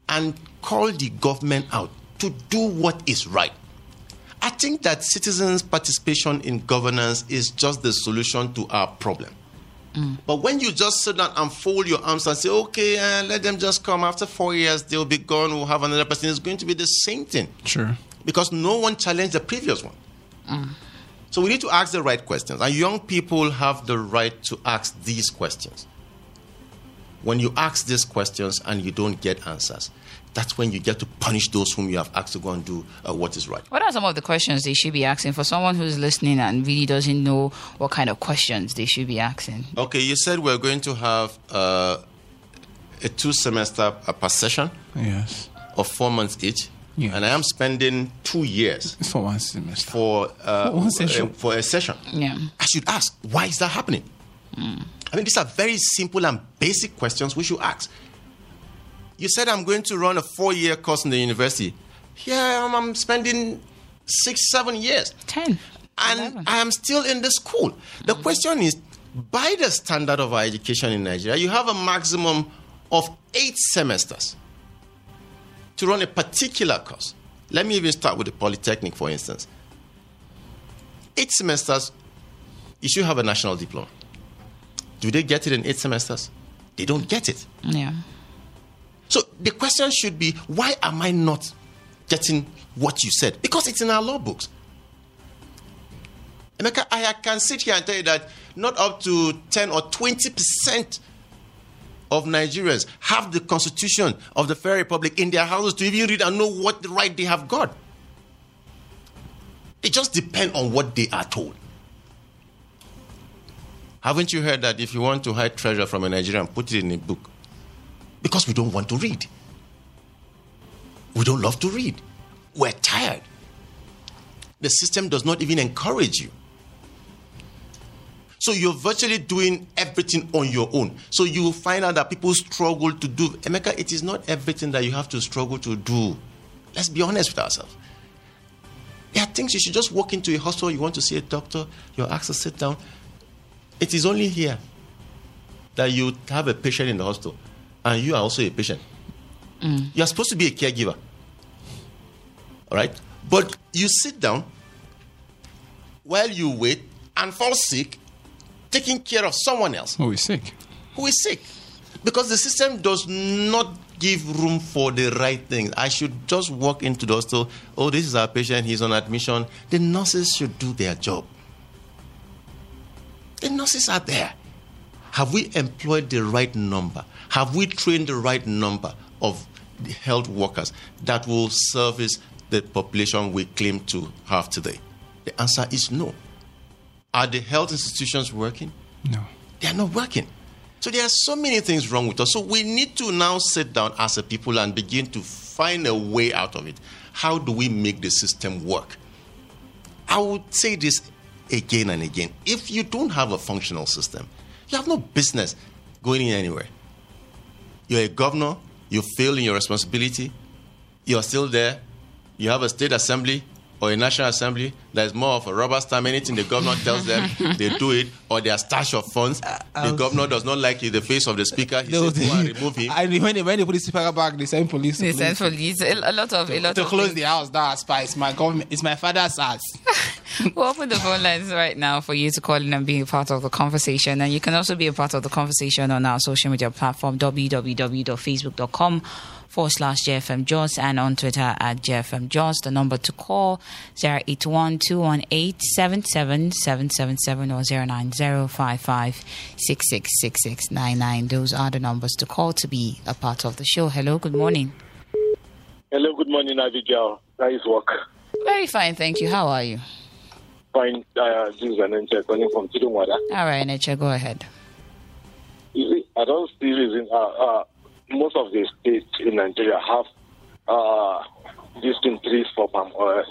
and call the government out to do what is right. I think that citizens' participation in governance is just the solution to our problem. But when you just sit down and fold your arms and say, okay, uh, let them just come after four years, they'll be gone, we'll have another person, it's going to be the same thing Sure. because no one challenged the previous one. So we need to ask the right questions, and young people have the right to ask these questions. When you ask these questions and you don't get answers, that's when you get to punish those whom you have asked to go and do uh, what is right. What are some of the questions they should be asking for someone who's listening and really doesn't know what kind of questions they should be asking? Okay, you said we're going to have uh, a two semester uh, per session Yes. of four months each, Yeah. and I am spending two years for one semester. for uh, For one session. uh, for a session. Yeah. I should ask, why is that happening? I mean, these are very simple and basic questions we should ask. You said I'm going to run a four year course in the university. Yeah, I am, I'm spending six, seven years. 10. And 11. I am still in the school. The question is by the standard of our education in Nigeria, you have a maximum of eight semesters to run a particular course. Let me even start with the Polytechnic, for instance. Eight semesters, you should have a national diploma. Do they get it in eight semesters? They don't get it. Yeah. So the question should be why am I not getting what you said? Because it's in our law books. Emeka, I can sit here and tell you that not up to 10 or 20% of Nigerians have the constitution of the Fair Republic in their houses to even read and know what the right they have got. It just depends on what they are told. Haven't you heard that if you want to hide treasure from a Nigerian, put it in a book? Because we don't want to read. We don't love to read. We're tired. The system does not even encourage you. So you're virtually doing everything on your own. So you will find out that people struggle to do. Emeka, it is not everything that you have to struggle to do. Let's be honest with ourselves. There are things you should just walk into a hospital, you want to see a doctor, you're asked to sit down. It is only here that you have a patient in the hospital and you are also a patient. Mm. You are supposed to be a caregiver. All right? But you sit down while you wait and fall sick, taking care of someone else oh, who is sick. who is sick. Because the system does not give room for the right things. I should just walk into the hospital. Oh, this is our patient. He's on admission. The nurses should do their job. The nurses are there. Have we employed the right number? Have we trained the right number of health workers that will service the population we claim to have today? The answer is no. Are the health institutions working? No. they are not working. So there are so many things wrong with us. So we need to now sit down as a people and begin to find a way out of it. How do we make the system work? I would say this again and again. If you don't have a functional system, you have no business going in anywhere. You're a governor, you fail in your responsibility, you're still there, you have a state assembly or a national assembly that is more of a rubber stamp. Anything the governor tells them, they do it, or their stash of funds. Uh, the governor does not like you, the face of the speaker. He says, go and remove him. I when they, when they put the speaker back, they send police. to They police send police. A a lot of a lot to of close things. the house. That's spy. It's my government. It's my father's house. We'll open the phone lines right now for you to call in and be a part of the conversation. And you can also be a part of the conversation on our social media platform, www.facebook.com forward slash JFM Jos and on Twitter at JFM Jos. The number to call 081 218 7777 or 090 Those are the numbers to call to be a part of the show. Hello, good morning. Hello, good morning, Abigail. Nice work. Very fine, thank you. How are you? Fine. Uh, this is Anancha calling from Tudun Wada. All right, Necha, go ahead. You see, I don't see reason. Uh, uh, most of the states in Nigeria have uh, distant trees for palm oil.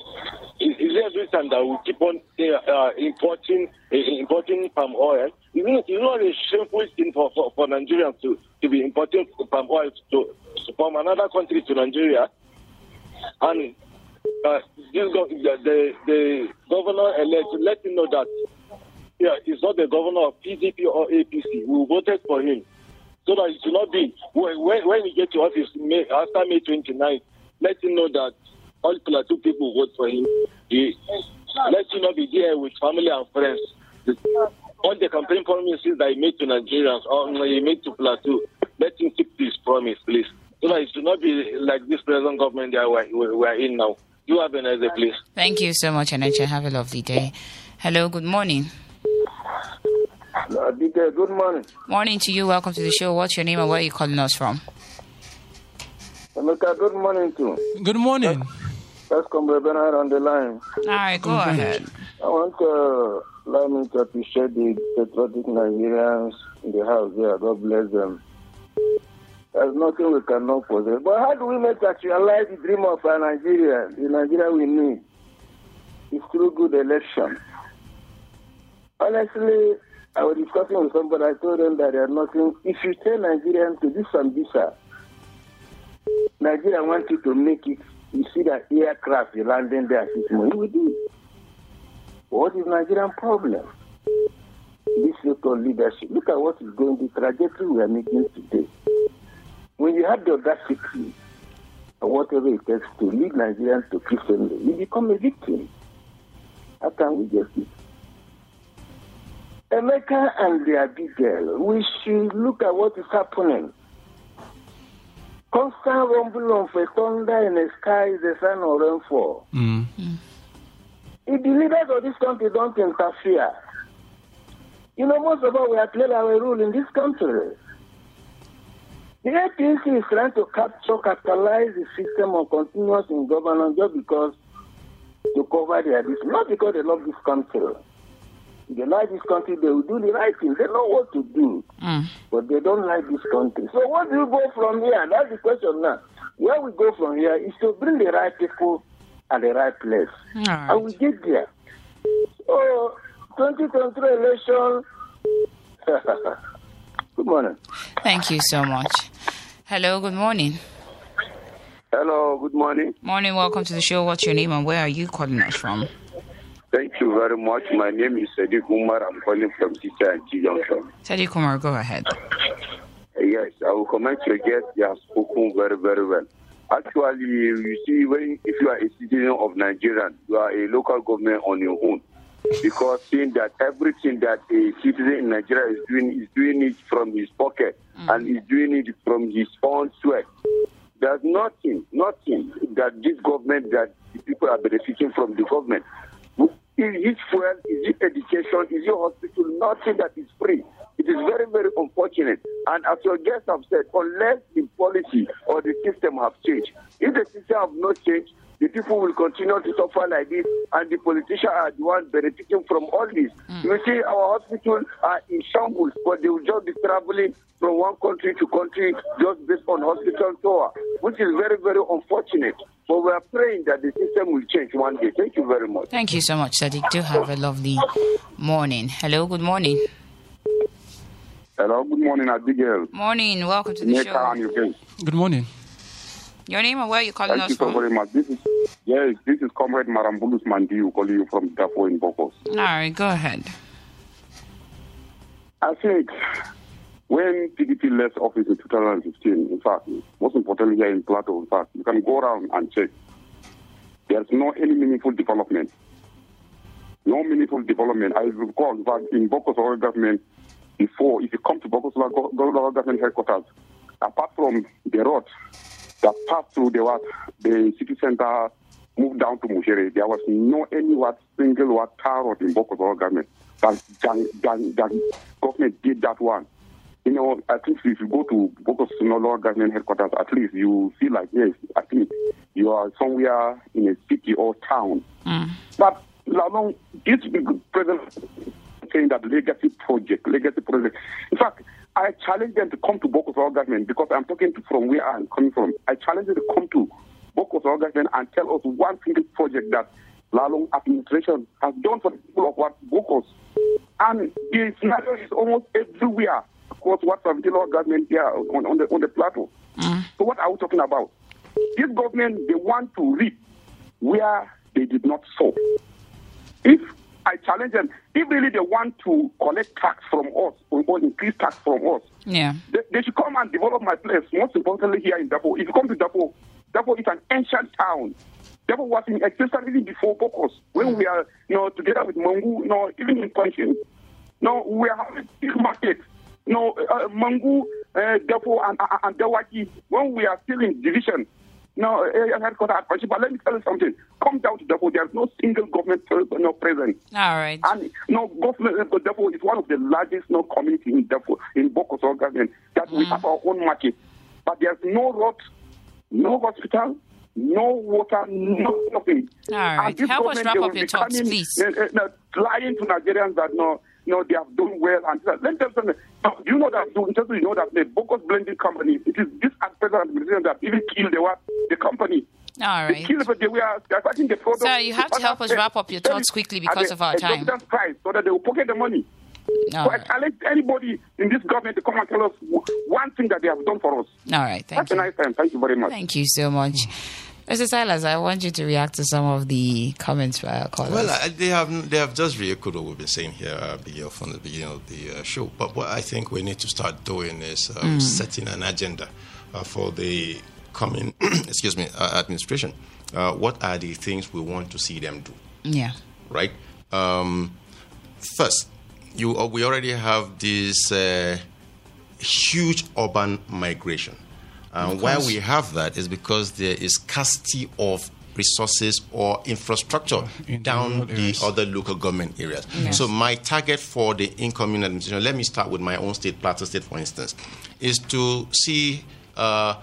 Is, there a reason that we keep on uh, importing uh, importing palm oil? Isn't it, is not a shameful thing for, for, for Nigerians to, to be importing palm oil to, from another country to Nigeria? And uh, this go, the, the, the governor elect let him know that yeah, he's not the governor of PDP or APC. We voted for him. So that it should not be, when, when he gets to office May, after May 29th, let him know that all Plateau people vote for him. He, let him not be there with family and friends. All the campaign promises that he made to Nigerians or he made to Plateau, let him keep this promise, please. So that it should not be like this present government that we're, we're in now. You have a nice please. Thank you so much, Anacha. Have a lovely day. Hello, good morning. Adike, good morning. Morning to you. Welcome to the show. What's your name and where are you calling us from? Emeka, good morning too. Good morning. Let's come Bernard on the line. All right, go ahead. I want to uh, let me to appreciate the patriotic Nigerians in the house there. God bless them. There's nothing we cannot possess. But how do we make actualize the dream of our Nigeria, the Nigeria we need? It's through good election. Honestly, I was discussing with somebody, I told them that they there's nothing. If you tell Nigerians to do some visa, Nigeria wants you to make it. You see that aircraft landing there, do. What is Nigerian problem? This so-called leadership. Look at what is going, the trajectory we are making today. When you have the audacity, or whatever it takes to lead Nigerians to Christendom, you become a victim. How can we get it? Emeka and the Abigail, we should look at what is happening. Constant rumble of a thunder in the sky is the sign of rainfall. Mm. If the leaders of this country don't interfere, you know, most of us we are playing our role in this country. The APC is trying to capture, capitalize the system of continuous in governance just because to cover their this, not because they love this country. They like this country, they will do the right thing. They know what to do, Mm. but they don't like this country. So what do you go from here? That's the question now. Where we go from here is to bring the right people at the right place. All And we get there. So, 2023 election. Good morning. Thank you so much. Hello, good morning. Hello, good morning. Morning, welcome to the show. What's your name and where are you calling us from? Thank you very much. My name is Sadiq Umar. I'm calling from Tita and Junction. Sadiq Umar, go ahead. Yes, I will comment your guest. They have spoken very, very well. Actually, you see, when if you are a citizen of Nigeria, you are a local government on your own. Because seeing that everything that a citizen in Nigeria is doing is doing it from his pocket mm. and is doing it from his own sweat. There's nothing, nothing that this government that people are benefiting from the government. Is it fuel? Is it education? Is it hospital? Nothing that is free. It is very, very unfortunate. And as your guests have said, unless the policy or the system have changed, if the system have not changed, the people will continue to suffer like this, and the politicians are the ones benefiting from all this. Hmm. You see, our hospitals are in shambles, but they will just be traveling from one country to country just based on hospital tour, which is very, very unfortunate. But we are praying that the system will change one day. Thank you very much. Thank you so much, Sadiq. Do have a lovely morning. Hello, good morning. Hello, good morning, Abigail. Morning, welcome to the Neka show. and your. Good morning. Your name and where are you calling Thank us you so from? very much. This is yes, this is Comrade Marambulus Mandiu calling you from Dafo in Bokos. All right, go ahead. I think when PDP left office in 2015, in fact, most importantly here in Plateau, in fact, you can go around and check. There's no any meaningful development. No meaningful development. I recall, fact, in Bokos local government, before, if you come to Bokos local local government headquarters, apart from the road that passed through the what, the city center moved down to Mushere, there was no any what single what tar road in Bokos local government. That, that, that, that government did that one. You know, at least if you go to Bokos local government headquarters, at least you feel like, yes, I think you are somewhere in a city or town. Mm. But Lamont, this president saying that legacy project, legacy project. In fact, I challenge them to come to local government because I'm talking to, from where I'm coming from. I challenge them to come to Bokos government and tell us one single project that Lalong administration has done for the people of what Bokos. And the scenario is almost everywhere across what Savitilo government here on, on, the, on the plateau. Mm. So what are we talking about? This government, they want to reap where they did not sow. If I challenge them, if really they want to collect tax from us or, increase tax from us, yeah. they, they, should come and develop my place, most importantly here in Dabo. If you come to Dabo, Dabo is an ancient town. Dabo was in existence even before Bokos, when mm. we are you know, together with Mangu, you know, even in Pankshin. No, we are having big markets. No, uh, Mangu, uh, and, and, and Dawaki, when we are still in division, no, uh, headquarters at But let me tell you something. Come down to Dabo. There's no single government person no present. All right. And no government uh, Dabo is one of the largest no community in Dabo in Bokoso government. That mm. we have our own market, but there's no road, no hospital, no water, no nothing. All right. Help us wrap up your coming, please. Uh, uh, lying to Nigerians that no you know, they have done well. And let me tell you know that, you know that the Bokos blending company, it is this present administration that even killed the, the company. All right. They killed, they were the product. Sir, you have to help us wrap up your thoughts quickly because of our time. price so that they will pocket the money. All so right. I challenge anybody in this government to come and tell us one thing that they have done for us. All right, thank That's you. That's a nice time. Thank you very much. Thank you so much. Mr. Silas, I want you to react to some of the comments by our callers. Well, uh, they have they have just re-echoed what we've been saying here uh, from the beginning of the uh, show. But what I think we need to start doing is uh, mm. setting an agenda uh, for the coming, excuse me, uh, administration. what are the things we want to see them do? Yeah. Right. Um, first, you we already have this huge urban migration. And why we have that is because there is scarcity of resources or infrastructure In down the other local government areas. Yes. So my target for the incoming administration, let me start with my own state, Plateau State, for instance, is to see uh,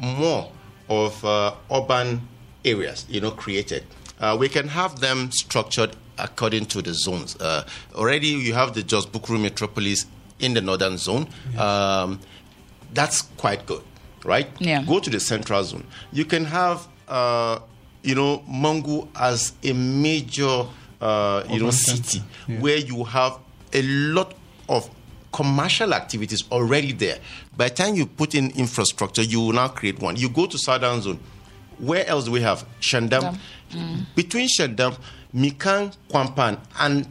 more of uh, urban areas, you know, created. Uh, we can have them structured according to the zones. Uh, already, you have the Jos Bukuru metropolis in the northern zone. Yes. Um, that's quite good right? Yeah. Go to the central zone. You can have, uh, you know, Mangu as a major, uh, you know, city yeah. where you have a lot of commercial activities already there. By the time you put in infrastructure, you will now create one. You go to southern zone. Where else do we have? Shandam. Mm. Between Shandam, Mikan, Kwampan, and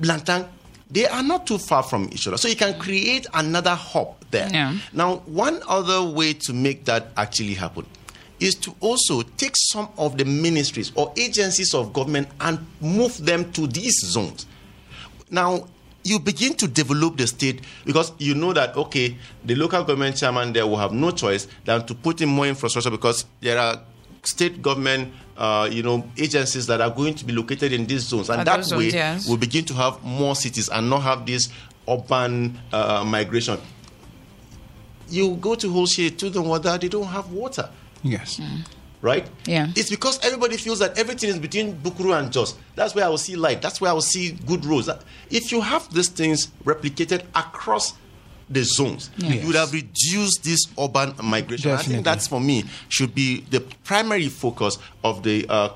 Langtang, they are not too far from each other. So you can create another hub there. Yeah. Now, one other way to make that actually happen is to also take some of the ministries or agencies of government and move them to these zones. Now, you begin to develop the state because you know that okay the local government chairman there will have no choice than to put in more infrastructure because there are state government uh, you know agencies that are going to be located in these zones and that way yes. we'll begin to have more cities and not have this urban uh, migration you go to Holshire, to the water, they don't have water. Yes. Mm. Right? Yeah. It's because everybody feels that everything is between Bukuru and Jos. That's where I will see light. That's where I will see good roads. If you have these things replicated across the zones, yes. you would have reduced this urban migration. Definitely. I think that's for me should be the primary focus of the uh,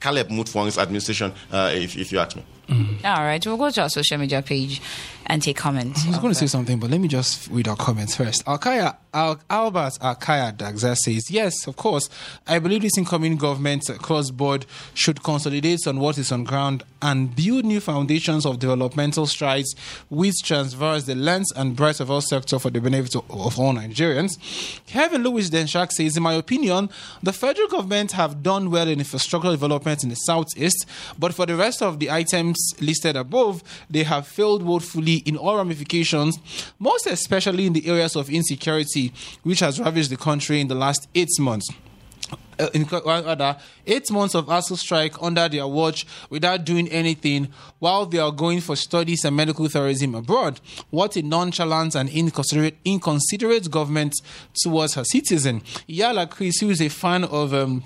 Caleb Mutfwang's administration, uh, if, if you ask me. Mm-hmm. All right, we'll go to our social media page and take comments. I was going to say something, but let me just read our comments first. Alkaya, Al- Albert Alkaya Dagza says, Yes, of course, I believe this incoming government across board should consolidate on what is on ground and build new foundations of developmental strides which transverse the length and breadth of our sector for the benefit of, of all Nigerians. Kevin Lewis Denshak says, In my opinion, the federal government have done well in infrastructural development in the southeast, but for the rest of the items listed above, they have failed woefully in all ramifications, most especially in the areas of insecurity, which has ravaged the country in the last eight months. Uh, in, rather, eight months of ASUU strike under their watch without doing anything while they are going for studies and medical tourism abroad. What a nonchalant and inconsiderate, inconsiderate government towards her citizen. Yala Chris, who is a fan of um,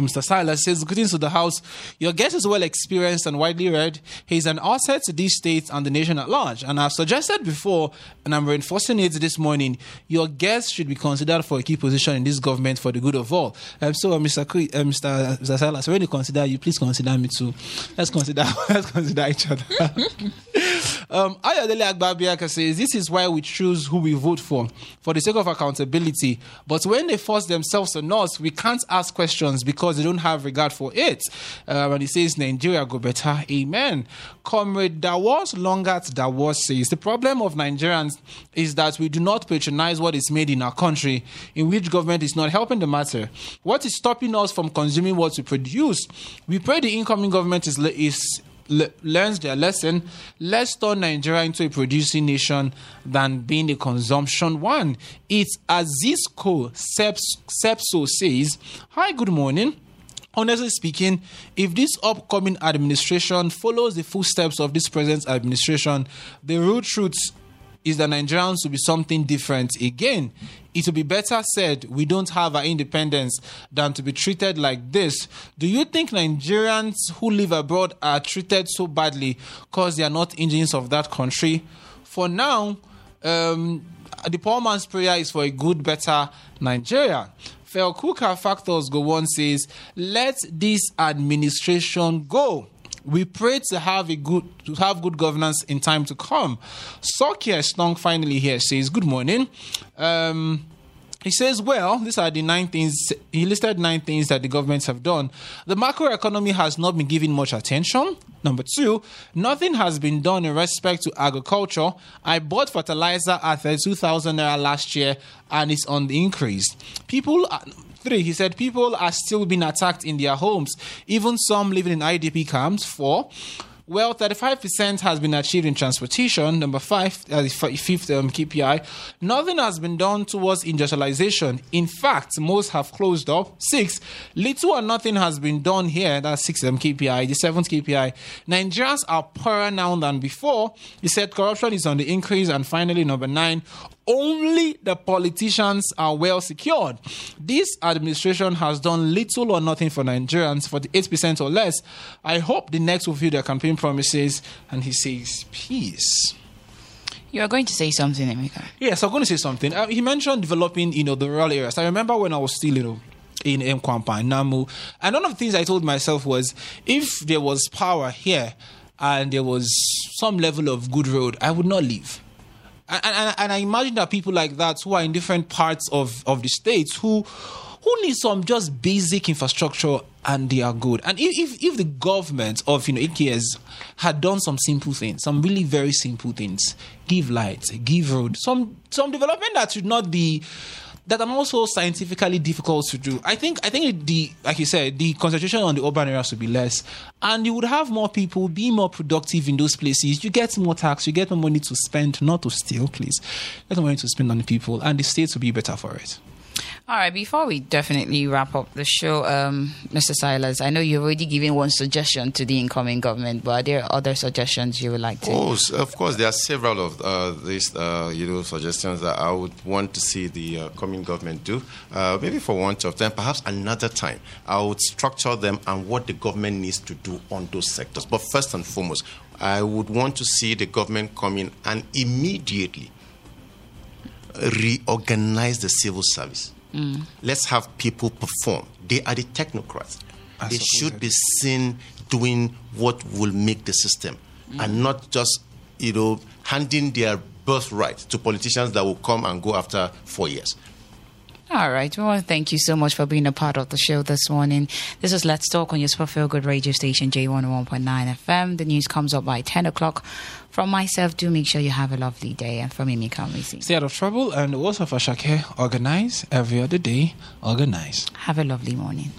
Mr. Silas says, Greetings to the House. Your guest is well experienced and widely read. He's an asset to this state and the nation at large. And I've suggested before, and I'm reinforcing it this morning, your guest should be considered for a key position in this government for the good of all. Um, so, uh, Mr. Kui, uh, Mr. Mr. Silas, when you consider you, please consider me too. Let's consider, let's consider each other. um, Ayodele Agbabiaka says, This is why we choose who we vote for, for the sake of accountability. But when they force themselves on us, we can't ask questions because they don't have regard for it. Um, and he says, Nigeria go better. Amen. Comrade Dawos Longat Dawas says, The problem of Nigerians is that we do not patronize what is made in our country, in which government is not helping the matter. What is stopping us from consuming what we produce? We pray the incoming government is, is le- learns their lesson, let's turn Nigeria into a producing nation than being a consumption one. It's Azizko Seps- Sepso says, Hi, good morning. Honestly speaking, if this upcoming administration follows the footsteps of this present administration, the real truth is that Nigerians will be something different again. It will be better said we don't have our independence than to be treated like this. Do you think Nigerians who live abroad are treated so badly because they are not engines of that country? For now, um, the poor man's prayer is for a good, better Nigeria. Felkuka Factors Go One says, let this administration go. We pray to have a good to have good governance in time to come. Sokia Stong finally here says, Good morning. Um, he says, well, these are the nine things. He listed nine things that the governments have done. The macroeconomy has not been given much attention. Number two, nothing has been done in respect to agriculture. I bought fertilizer at 32,000 naira last year and it's on the increase. People, three, he said, people are still being attacked in their homes, even some living in IDP camps. Four, well, 35% has been achieved in transportation. Number five, uh, fifth um, KPI. Nothing has been done towards industrialization. In fact, most have closed up. Six, little or nothing has been done here. That's six um, KPI. The seventh KPI. Nigerians are poorer now than before. He said corruption is on the increase. And finally, number nine, only the politicians are well secured. This administration has done little or nothing for Nigerians, 48% or less. I hope the next will fulfill their campaign promises. And he says, peace. You are going to say something, Emeka. Yes, I'm going to say something. Uh, he mentioned developing, you know, the rural areas. I remember when I was still, you know, in Mkwampa, in Namu, and one of the things I told myself was, if there was power here and there was some level of good road, I would not leave. And, and, and I imagine that people like that who are in different parts of, of the states who who need some just basic infrastructure and they are good. And if, if, the government of you know AKS had done some simple things, some really very simple things, give lights, give road, some some development that should not be that are also scientifically difficult to do. I think I think the like you said, the concentration on the urban areas would be less, and you would have more people be more productive in those places. You get more tax, you get more money to spend, not to steal, please. Get more money to spend on the people, and the states will be better for it. All right, before we definitely wrap up the show, um, Mr. Silas, I know you've already given one suggestion to the incoming government, but are there other suggestions you would like to? Oh, of course, there are several of uh, these, uh, you know, suggestions that I would want to see the uh, coming government do. Uh, maybe for want of them, perhaps another time, I would structure them and what the government needs to do on those sectors. But first and foremost, I would want to see the government come in and immediately reorganize the civil service. Mm. Let's have people perform. They are the technocrats. I they should it. be seen doing what will make the system mm. and not just, you know, handing their birthright to politicians that will come and go after four years. All right. Well, thank you so much for being a part of the show this morning. This is Let's Talk on your Super Feel Good radio station, J101.9 FM. The news comes up by 10 o'clock. From myself, do make sure you have a lovely day. And from Emeka, we see. Stay out of trouble and also for Shakir, organize every other day, organize. Have a lovely morning.